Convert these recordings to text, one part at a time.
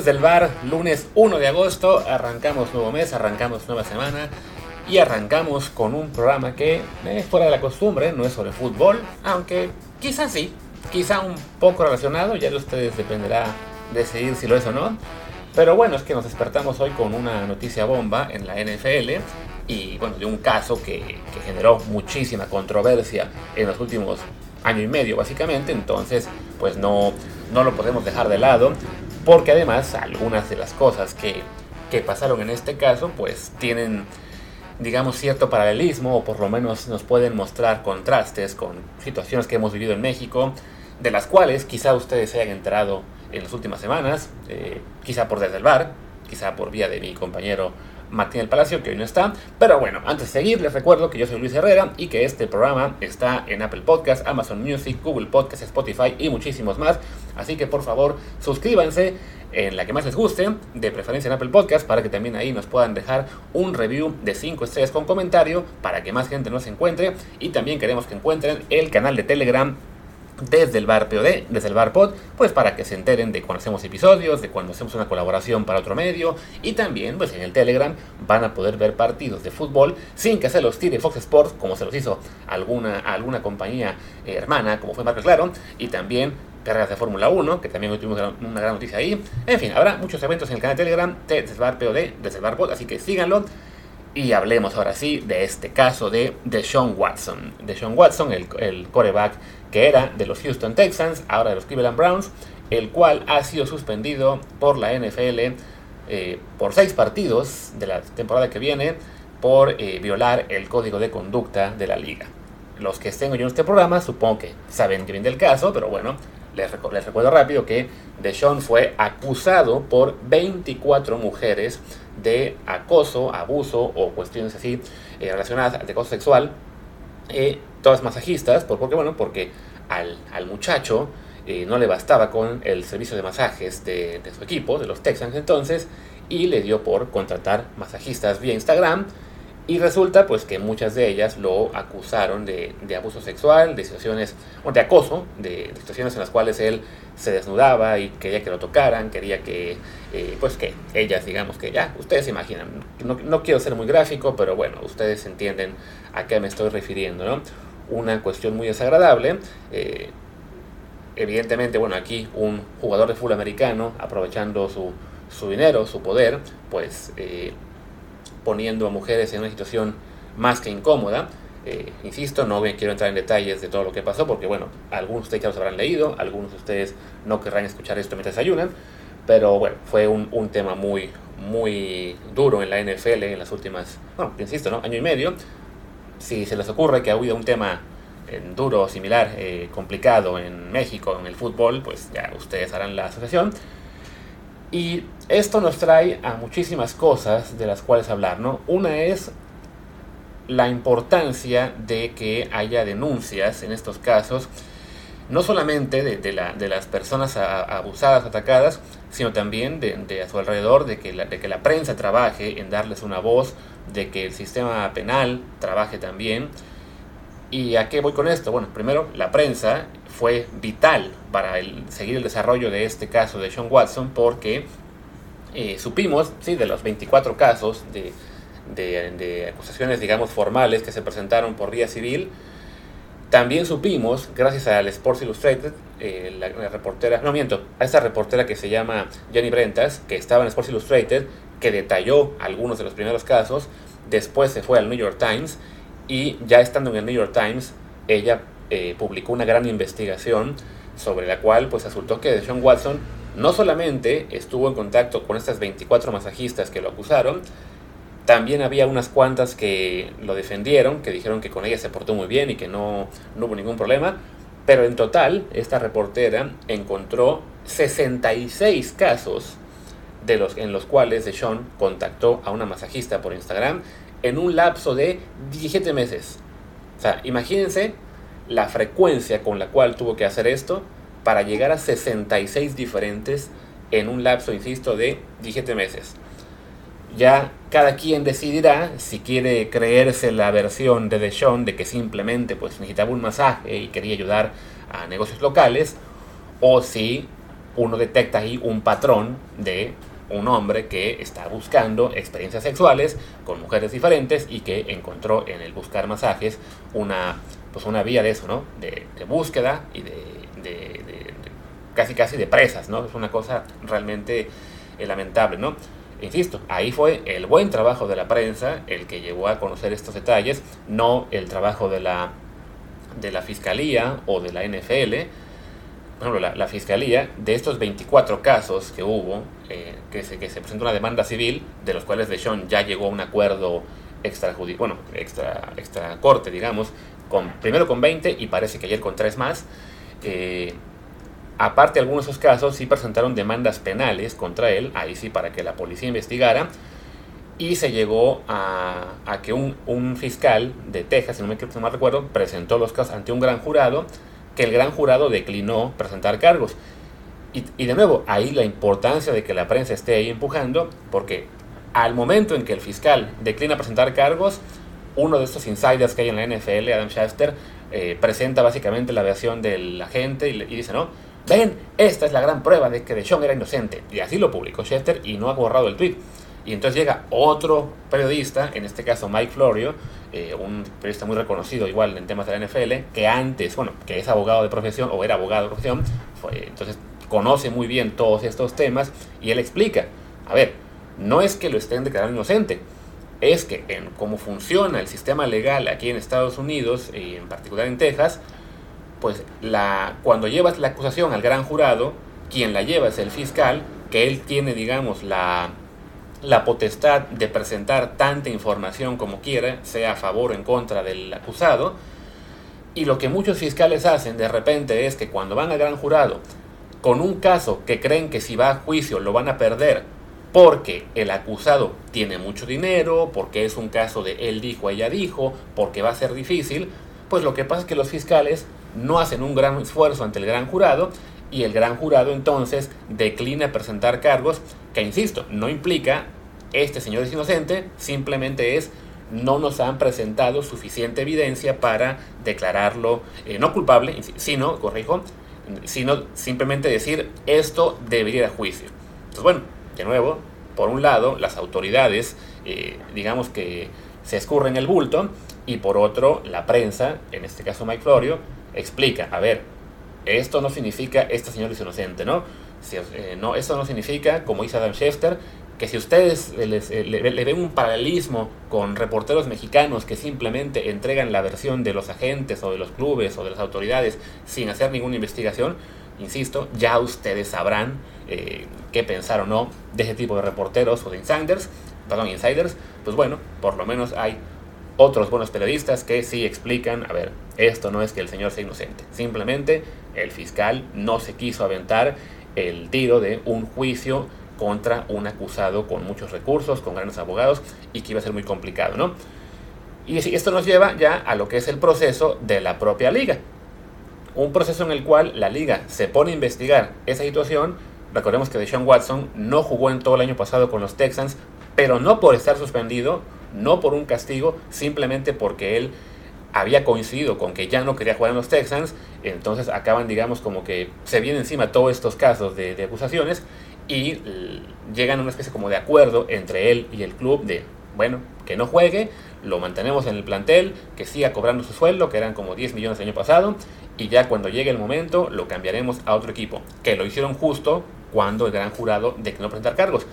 desde el bar, lunes 1 de agosto, arrancamos nuevo mes, arrancamos nueva semana y arrancamos con un programa que es fuera de la costumbre, no es sobre fútbol, aunque quizás sí, quizá un poco relacionado, ya de ustedes dependerá decidir si lo es o no. Pero bueno, es que nos despertamos hoy con una noticia bomba en la NFL y bueno, de un caso que, que generó muchísima controversia en los últimos año y medio básicamente, entonces pues no, no lo podemos dejar de lado, porque además algunas de las cosas que, que pasaron en este caso pues tienen digamos cierto paralelismo o por lo menos nos pueden mostrar contrastes con situaciones que hemos vivido en México, de las cuales quizá ustedes se hayan enterado en las últimas semanas, eh, quizá por desde el bar, quizá por vía de mi compañero Martín del Palacio, que hoy no está. Pero bueno, antes de seguir, les recuerdo que yo soy Luis Herrera y que este programa está en Apple Podcast, Amazon Music, Google Podcast, Spotify y muchísimos más. Así que por favor, suscríbanse en la que más les guste, de preferencia en Apple Podcast, para que también ahí nos puedan dejar un review de 5 estrellas con comentario, para que más gente nos encuentre. Y también queremos que encuentren el canal de Telegram desde el bar POD, desde el bar pod, pues para que se enteren de cuando hacemos episodios, de cuando hacemos una colaboración para otro medio y también pues en el Telegram van a poder ver partidos de fútbol sin que se los tire Fox Sports como se los hizo alguna, alguna compañía eh, hermana como fue Marco Claro y también carreras de Fórmula 1, que también tuvimos una gran noticia ahí. En fin, habrá muchos eventos en el canal de Telegram desde el bar POD, desde el bar pod, así que síganlo. Y hablemos ahora sí de este caso de Deshaun Watson. Deshaun Watson, el, el coreback que era de los Houston Texans, ahora de los Cleveland Browns, el cual ha sido suspendido por la NFL eh, por seis partidos de la temporada que viene por eh, violar el código de conducta de la liga. Los que estén oyendo este programa supongo que saben bien del caso, pero bueno, les, les recuerdo rápido que Deshaun fue acusado por 24 mujeres de acoso, abuso o cuestiones así eh, relacionadas al acoso sexual eh, todas masajistas, ¿por, qué? Bueno, porque al, al muchacho eh, no le bastaba con el servicio de masajes de, de, su equipo, de los Texans entonces, y le dio por contratar masajistas vía Instagram. Y resulta pues que muchas de ellas lo acusaron de, abuso sexual, de situaciones, o de acoso, de, de, situaciones en las cuales él se desnudaba y quería que lo tocaran, quería que, eh, pues que ellas, digamos que ya, ustedes se imaginan, no, no quiero ser muy gráfico, pero bueno, ustedes entienden a qué me estoy refiriendo, ¿no? Una cuestión muy desagradable. Eh, evidentemente, bueno, aquí un jugador de fútbol americano, aprovechando su, su dinero, su poder, pues eh, poniendo a mujeres en una situación más que incómoda. Eh, insisto, no quiero entrar en detalles de todo lo que pasó, porque bueno, algunos de ustedes ya los habrán leído, algunos de ustedes no querrán escuchar esto mientras ayunan, pero bueno, fue un, un tema muy, muy duro en la NFL en las últimas, bueno, insisto, ¿no? año y medio, si se les ocurre que ha habido un tema eh, duro, similar, eh, complicado en México, en el fútbol, pues ya ustedes harán la asociación. Y esto nos trae a muchísimas cosas de las cuales hablar, ¿no? Una es la importancia de que haya denuncias en estos casos, no solamente de, la, de las personas abusadas, atacadas, sino también de, a su alrededor, de que, la, de que la prensa trabaje en darles una voz, de que el sistema penal trabaje también. ¿Y a qué voy con esto? Bueno, primero, la prensa fue vital para seguir el desarrollo de este caso de Sean Watson porque eh, supimos, sí, de los 24 casos de, de, de, acusaciones, digamos, formales que se presentaron por vía civil, también supimos, gracias al Sports Illustrated, eh, la, la, reportera, no miento, a esta reportera que se llama Jenny Brentas, que estaba en Sports Illustrated, que detalló algunos de los primeros casos, después se fue al New York Times y ya estando en el New York Times, ella eh, publicó una gran investigación sobre la cual pues resultó que Sean Watson no solamente estuvo en contacto con estas 24 masajistas que lo acusaron, también había unas cuantas que lo defendieron, que dijeron que con ella se portó muy bien y que no, no hubo ningún problema, pero en total esta reportera encontró 66 casos de los, en los cuales Deshaun contactó a una masajista por Instagram en un lapso de 17 meses. O sea, imagínense la frecuencia con la cual tuvo que hacer esto para llegar a 66 diferentes en un lapso, insisto, de 17 meses. Ya cada quien decidirá si quiere creerse la versión de Deshaun de que simplemente pues, necesitaba un masaje y quería ayudar a negocios locales, o si uno detecta ahí un patrón de un hombre que está buscando experiencias sexuales con mujeres diferentes y que encontró en el buscar masajes una, pues una vía de eso, ¿no? De, búsqueda y de, de, casi casi de presas, ¿no? Es una cosa realmente eh, lamentable, ¿no? Insisto, ahí fue el buen trabajo de la prensa el que llevó a conocer estos detalles, no el trabajo de la, de la Fiscalía o de la NFL, por ejemplo, la, Fiscalía, de estos 24 casos que hubo, eh, que, se, que se presentó una demanda civil, de los cuales Sean ya llegó a un acuerdo extra, bueno, extra, extra corte, digamos, con, primero con 20 y parece que ayer con 3 más. Eh, aparte, algunos de esos casos sí presentaron demandas penales contra él, ahí sí para que la policía investigara. Y se llegó a, que un, fiscal de Texas, si no me, no me recuerdo, presentó los casos ante un gran jurado que el gran jurado declinó presentar cargos. Y, de nuevo, ahí la importancia de que la prensa esté ahí empujando, porque al momento en que el fiscal declina presentar cargos, uno de estos insiders que hay en la NFL, Adam Schaster, eh, presenta básicamente la versión del agente y, y, dice, no, ven, esta es la gran prueba de que DeShaun era inocente. Y así lo publicó Schaster y no ha borrado el tweet. Y entonces llega otro periodista, en este caso Mike Florio, eh, un periodista muy reconocido igual en temas de la NFL, que antes, bueno, que es abogado de profesión o era abogado de profesión, entonces conoce muy bien todos estos temas y él explica, a ver, no es que lo estén declarando inocente, es que en cómo funciona el sistema legal aquí en Estados Unidos y en particular en Texas, pues la, cuando llevas la acusación al gran jurado, quien la lleva es el fiscal, que él tiene, digamos, la, la potestad de presentar tanta información como quiera, sea a favor o en contra del acusado. Y lo que muchos fiscales hacen de repente es que cuando van al gran jurado con un caso que creen que si va a juicio lo van a perder porque el acusado tiene mucho dinero, porque es un caso de él dijo, ella dijo, porque va a ser difícil, pues lo que pasa es que los fiscales no hacen un gran esfuerzo ante el gran jurado y el gran jurado entonces declina presentar cargos que, insisto, no implica este señor es inocente, simplemente es no nos han presentado suficiente evidencia para declararlo eh, no culpable, sino, corrijo, sino simplemente decir esto debería ir a juicio. Entonces, bueno, de nuevo, por un lado, las autoridades, eh, digamos que se escurren el bulto, y por otro, la prensa, en este caso Mike Florio, explica, a ver, esto no significa este señor es inocente, ¿no? Eh, no, esto no significa, como dice Adam Schefter, que si ustedes eh, le, ven un paralelismo con reporteros mexicanos que simplemente entregan la versión de los agentes o de los clubes o de las autoridades sin hacer ninguna investigación, insisto, ya ustedes sabrán eh, qué pensar o no de ese tipo de reporteros o de insiders, perdón, insiders, pues bueno, por lo menos hay otros buenos periodistas que sí explican, a ver, esto no es que el señor sea inocente, simplemente el fiscal no se quiso aventar el tiro de un juicio contra un acusado con muchos recursos, con grandes abogados y que iba a ser muy complicado, ¿no? Y esto nos lleva ya a lo que es el proceso de la propia liga. Un proceso en el cual la liga se pone a investigar esa situación. Recordemos que Deshaun Watson no jugó en todo el año pasado con los Texans, pero no por estar suspendido, no por un castigo, simplemente porque él había coincidido con que ya no quería jugar en los Texans, entonces acaban, digamos, como que se vienen encima todos estos casos de, de acusaciones y llegan a una especie como de acuerdo entre él y el club de, bueno, que no juegue, lo mantenemos en el plantel, que siga cobrando su sueldo, que eran como 10 millones el año pasado, y ya cuando llegue el momento lo cambiaremos a otro equipo, que lo hicieron justo cuando el gran jurado declinó presentar cargos.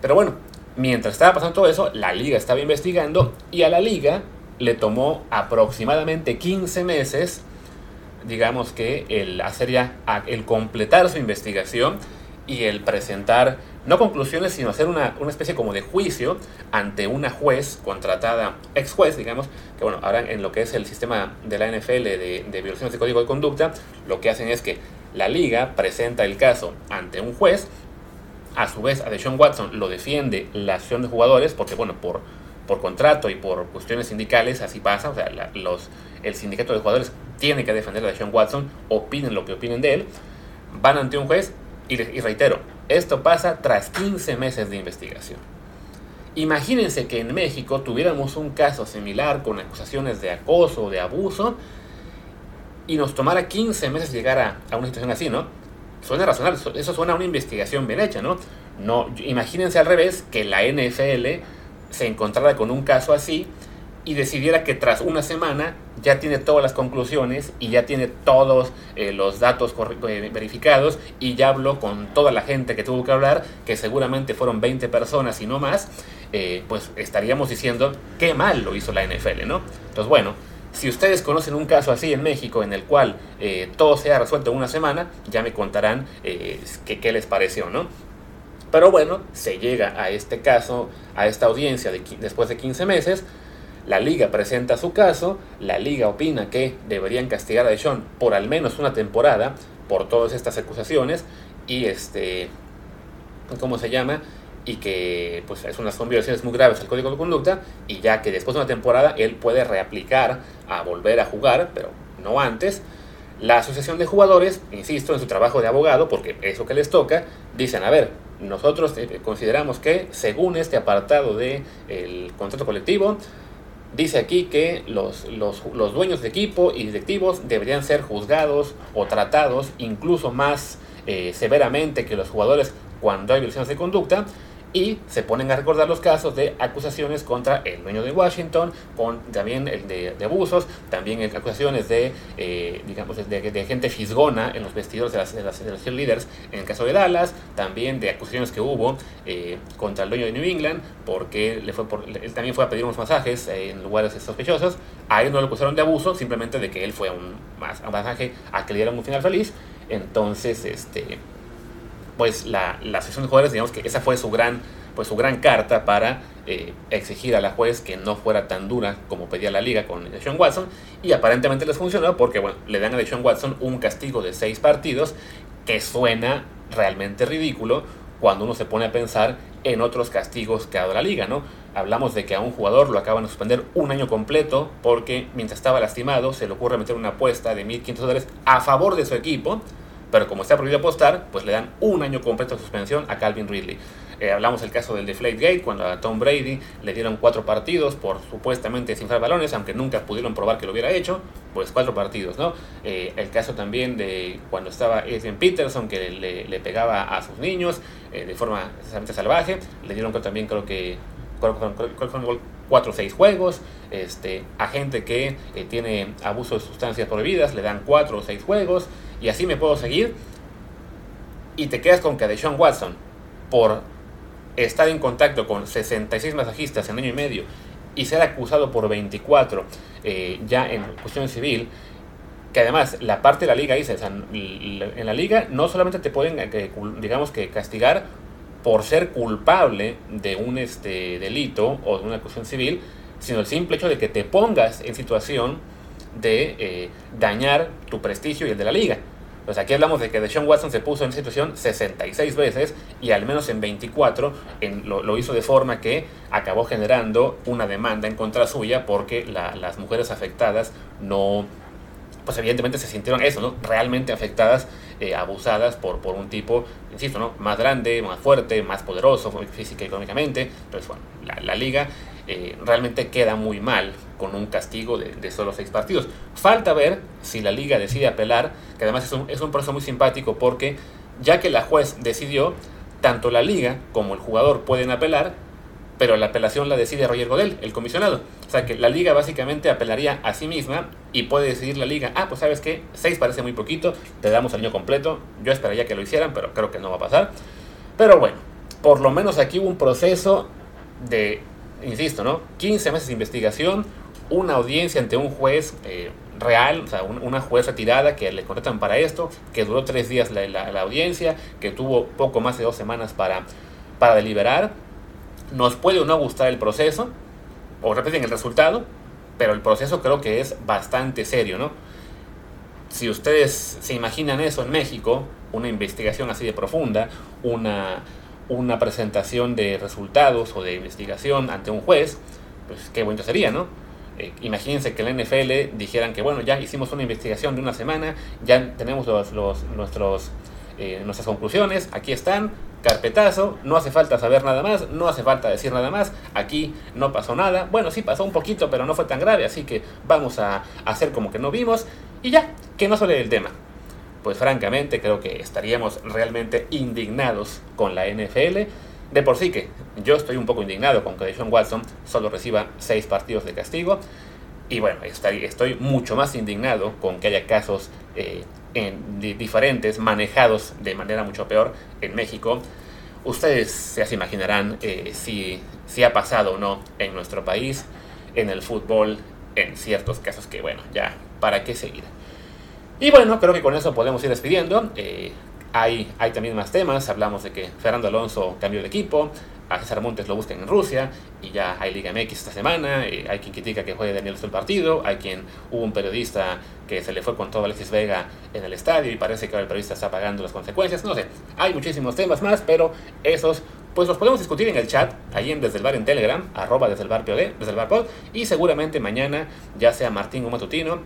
Pero bueno, mientras estaba pasando todo eso, la liga estaba investigando y a la liga le tomó aproximadamente 15 meses, digamos que el hacer ya, el completar su investigación y el presentar, no conclusiones, sino hacer una, una, especie como de juicio ante una juez contratada, ex juez, digamos, que bueno, ahora en lo que es el sistema de la NFL de, violaciones de código de conducta, lo que hacen es que la liga presenta el caso ante un juez, a su vez a Deshaun Watson lo defiende la acción de jugadores, porque bueno, por, por contrato y por cuestiones sindicales así pasa, o sea, los, el sindicato de jugadores tiene que defender a Deshaun Watson, opinen lo que opinen de él, van ante un juez, y, reitero, esto pasa tras 15 meses de investigación. Imagínense que en México tuviéramos un caso similar con acusaciones de acoso o de abuso y nos tomara 15 meses llegar a, una situación así, ¿no? suena razonable, eso suena a una investigación bien hecha, ¿no? no imagínense al revés que la NFL se encontrara con un caso así y decidiera que tras una semana ya tiene todas las conclusiones y ya tiene todos eh, los datos eh, verificados y ya habló con toda la gente que tuvo que hablar, que seguramente fueron 20 personas y no más, eh, pues estaríamos diciendo qué mal lo hizo la NFL, ¿no? Entonces, bueno, si ustedes conocen un caso así en México en el cual todo se ha resuelto en una semana, ya me contarán qué les pareció, ¿no? Pero bueno, se llega a este caso, a esta audiencia de, después de 15 meses, la liga presenta su caso, la liga opina que deberían castigar a Deshaun por al menos una temporada por todas estas acusaciones y este, ¿cómo se llama? Y que pues es unas son violaciones muy graves al código de conducta y ya que después de una temporada él puede reaplicar a volver a jugar, pero no antes. La asociación de jugadores, insisto, en su trabajo de abogado, porque es lo que les toca, dicen, a ver, nosotros eh, consideramos que según este apartado del el contrato colectivo, dice aquí que los, los, los, dueños de equipo y directivos deberían ser juzgados o tratados incluso más eh, severamente que los jugadores cuando hay violaciones de conducta y se ponen a recordar los casos de acusaciones contra el dueño de Washington, con también el de, abusos, también acusaciones de, eh, digamos, de, gente fisgona en los vestidores de, las, de, los cheerleaders en el caso de Dallas, también de acusaciones que hubo eh, contra el dueño de New England, porque le fue por, él también fue a pedir unos masajes en lugares sospechosos, a él no lo acusaron de abuso, simplemente de que él fue a un, masaje a que le dieran un final feliz, entonces, este pues la, la de jugadores, digamos que esa fue su gran, pues su gran carta para eh, exigir a la juez que no fuera tan dura como pedía la liga con Sean Watson y aparentemente les funcionó porque bueno, le dan a Sean Watson un castigo de seis partidos que suena realmente ridículo cuando uno se pone a pensar en otros castigos que ha dado la liga, ¿no? Hablamos de que a un jugador lo acaban de suspender un año completo porque mientras estaba lastimado se le ocurre meter una apuesta de 1.500 dólares a favor de su equipo pero como está prohibido apostar, pues le dan un año completo de suspensión a Calvin Ridley. Eh, hablamos del caso del Deflate Gate, cuando a Tom Brady le dieron cuatro partidos por supuestamente desinflar balones, aunque nunca pudieron probar que lo hubiera hecho, pues cuatro partidos, ¿no? Eh, el caso también de cuando estaba Adrian Peterson, que le, pegaba a sus niños eh, de forma exactamente salvaje, le dieron también creo que cuatro o seis juegos, este, a gente que tiene abuso de sustancias prohibidas le dan cuatro o seis juegos, y así me puedo seguir. Y te quedas con que Deshaun Watson, por estar en contacto con 66 masajistas en año y medio y ser acusado por 24 eh, ya en cuestión civil, que además la parte de la liga dice, en la liga no solamente te pueden, eh, digamos que castigar por ser culpable de un este, delito o de una acusación civil, sino el simple hecho de que te pongas en situación de eh, dañar tu prestigio y el de la liga. Pues aquí hablamos de que Deshaun Watson se puso en situación 66 veces y al menos en 24 en, lo, hizo de forma que acabó generando una demanda en contra suya porque las mujeres afectadas no, pues evidentemente se sintieron eso, ¿no? Realmente afectadas, eh, abusadas por, por un tipo, insisto, ¿no? Más grande, más fuerte, más poderoso física y económicamente. Entonces, bueno, la, la liga eh, realmente queda muy mal con un castigo de, solo seis partidos. Falta ver si la liga decide apelar, que además es un, es un proceso muy simpático porque ya que la juez decidió, tanto la liga como el jugador pueden apelar, pero la apelación la decide Roger Godel, el comisionado. O sea que la liga básicamente apelaría a sí misma y puede decidir la liga, ah, pues sabes que seis parece muy poquito, te damos el año completo. Yo esperaría que lo hicieran, pero creo que no va a pasar. Pero bueno, por lo menos aquí hubo un proceso de insisto, ¿no? 15 meses de investigación, una audiencia ante un juez eh, real, o sea, una juez retirada que le contratan para esto, que duró tres días la, audiencia, que tuvo poco más de dos semanas para, para deliberar. Nos puede o no gustar el proceso, o repiten el resultado, pero el proceso creo que es bastante serio, ¿no? Si ustedes se imaginan eso en México, una investigación así de profunda, una una presentación de resultados o de investigación ante un juez, pues qué bonito sería, ¿no? Eh, imagínense que la NFL dijeran que, bueno, ya hicimos una investigación de una semana, ya tenemos los, nuestros, eh, nuestras conclusiones, aquí están, carpetazo, no hace falta saber nada más, no hace falta decir nada más, aquí no pasó nada, bueno, sí pasó un poquito, pero no fue tan grave, así que vamos a hacer como que no vimos y ya, que no sale el tema. pues francamente creo que estaríamos realmente indignados con la NFL. De por sí que yo estoy un poco indignado con que John Watson solo reciba seis partidos de castigo. Y bueno, estoy, estoy mucho más indignado con que haya casos eh, en, diferentes manejados de manera mucho peor en México. Ustedes se imaginarán eh, si, si ha pasado o no en nuestro país, en el fútbol, en ciertos casos que bueno, ya, ¿para qué seguir? Y bueno, creo que con eso podemos ir despidiendo. Eh, hay, también más temas. Hablamos de que Fernando Alonso cambió de equipo. A César Montes lo buscan en Rusia. Y ya hay Liga MX esta semana. Hay quien critica que juegue Daniel el partido. Hay quien hubo un periodista que se le fue con todo Alexis Vega en el estadio. Y parece que ahora el periodista está pagando las consecuencias. No sé. Hay muchísimos temas más. Pero esos pues los podemos discutir en el chat, ahí en Desde el Bar en Telegram, arroba desde el bar POD, desde el bar pod, y seguramente mañana, ya sea Martín o Matutino,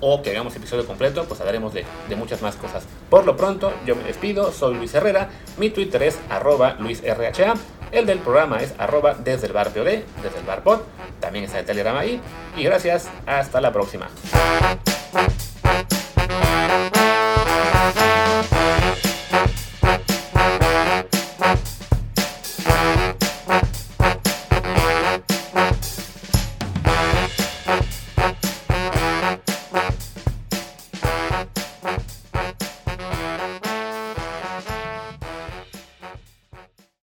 o que hagamos episodio completo, pues hablaremos de, muchas más cosas. Por lo pronto, yo me despido, soy Luis Herrera, mi Twitter es arroba LuisRHA, el del programa es arroba desde el bar POD, desde el bar pod, también está el Telegram ahí, y gracias, hasta la próxima.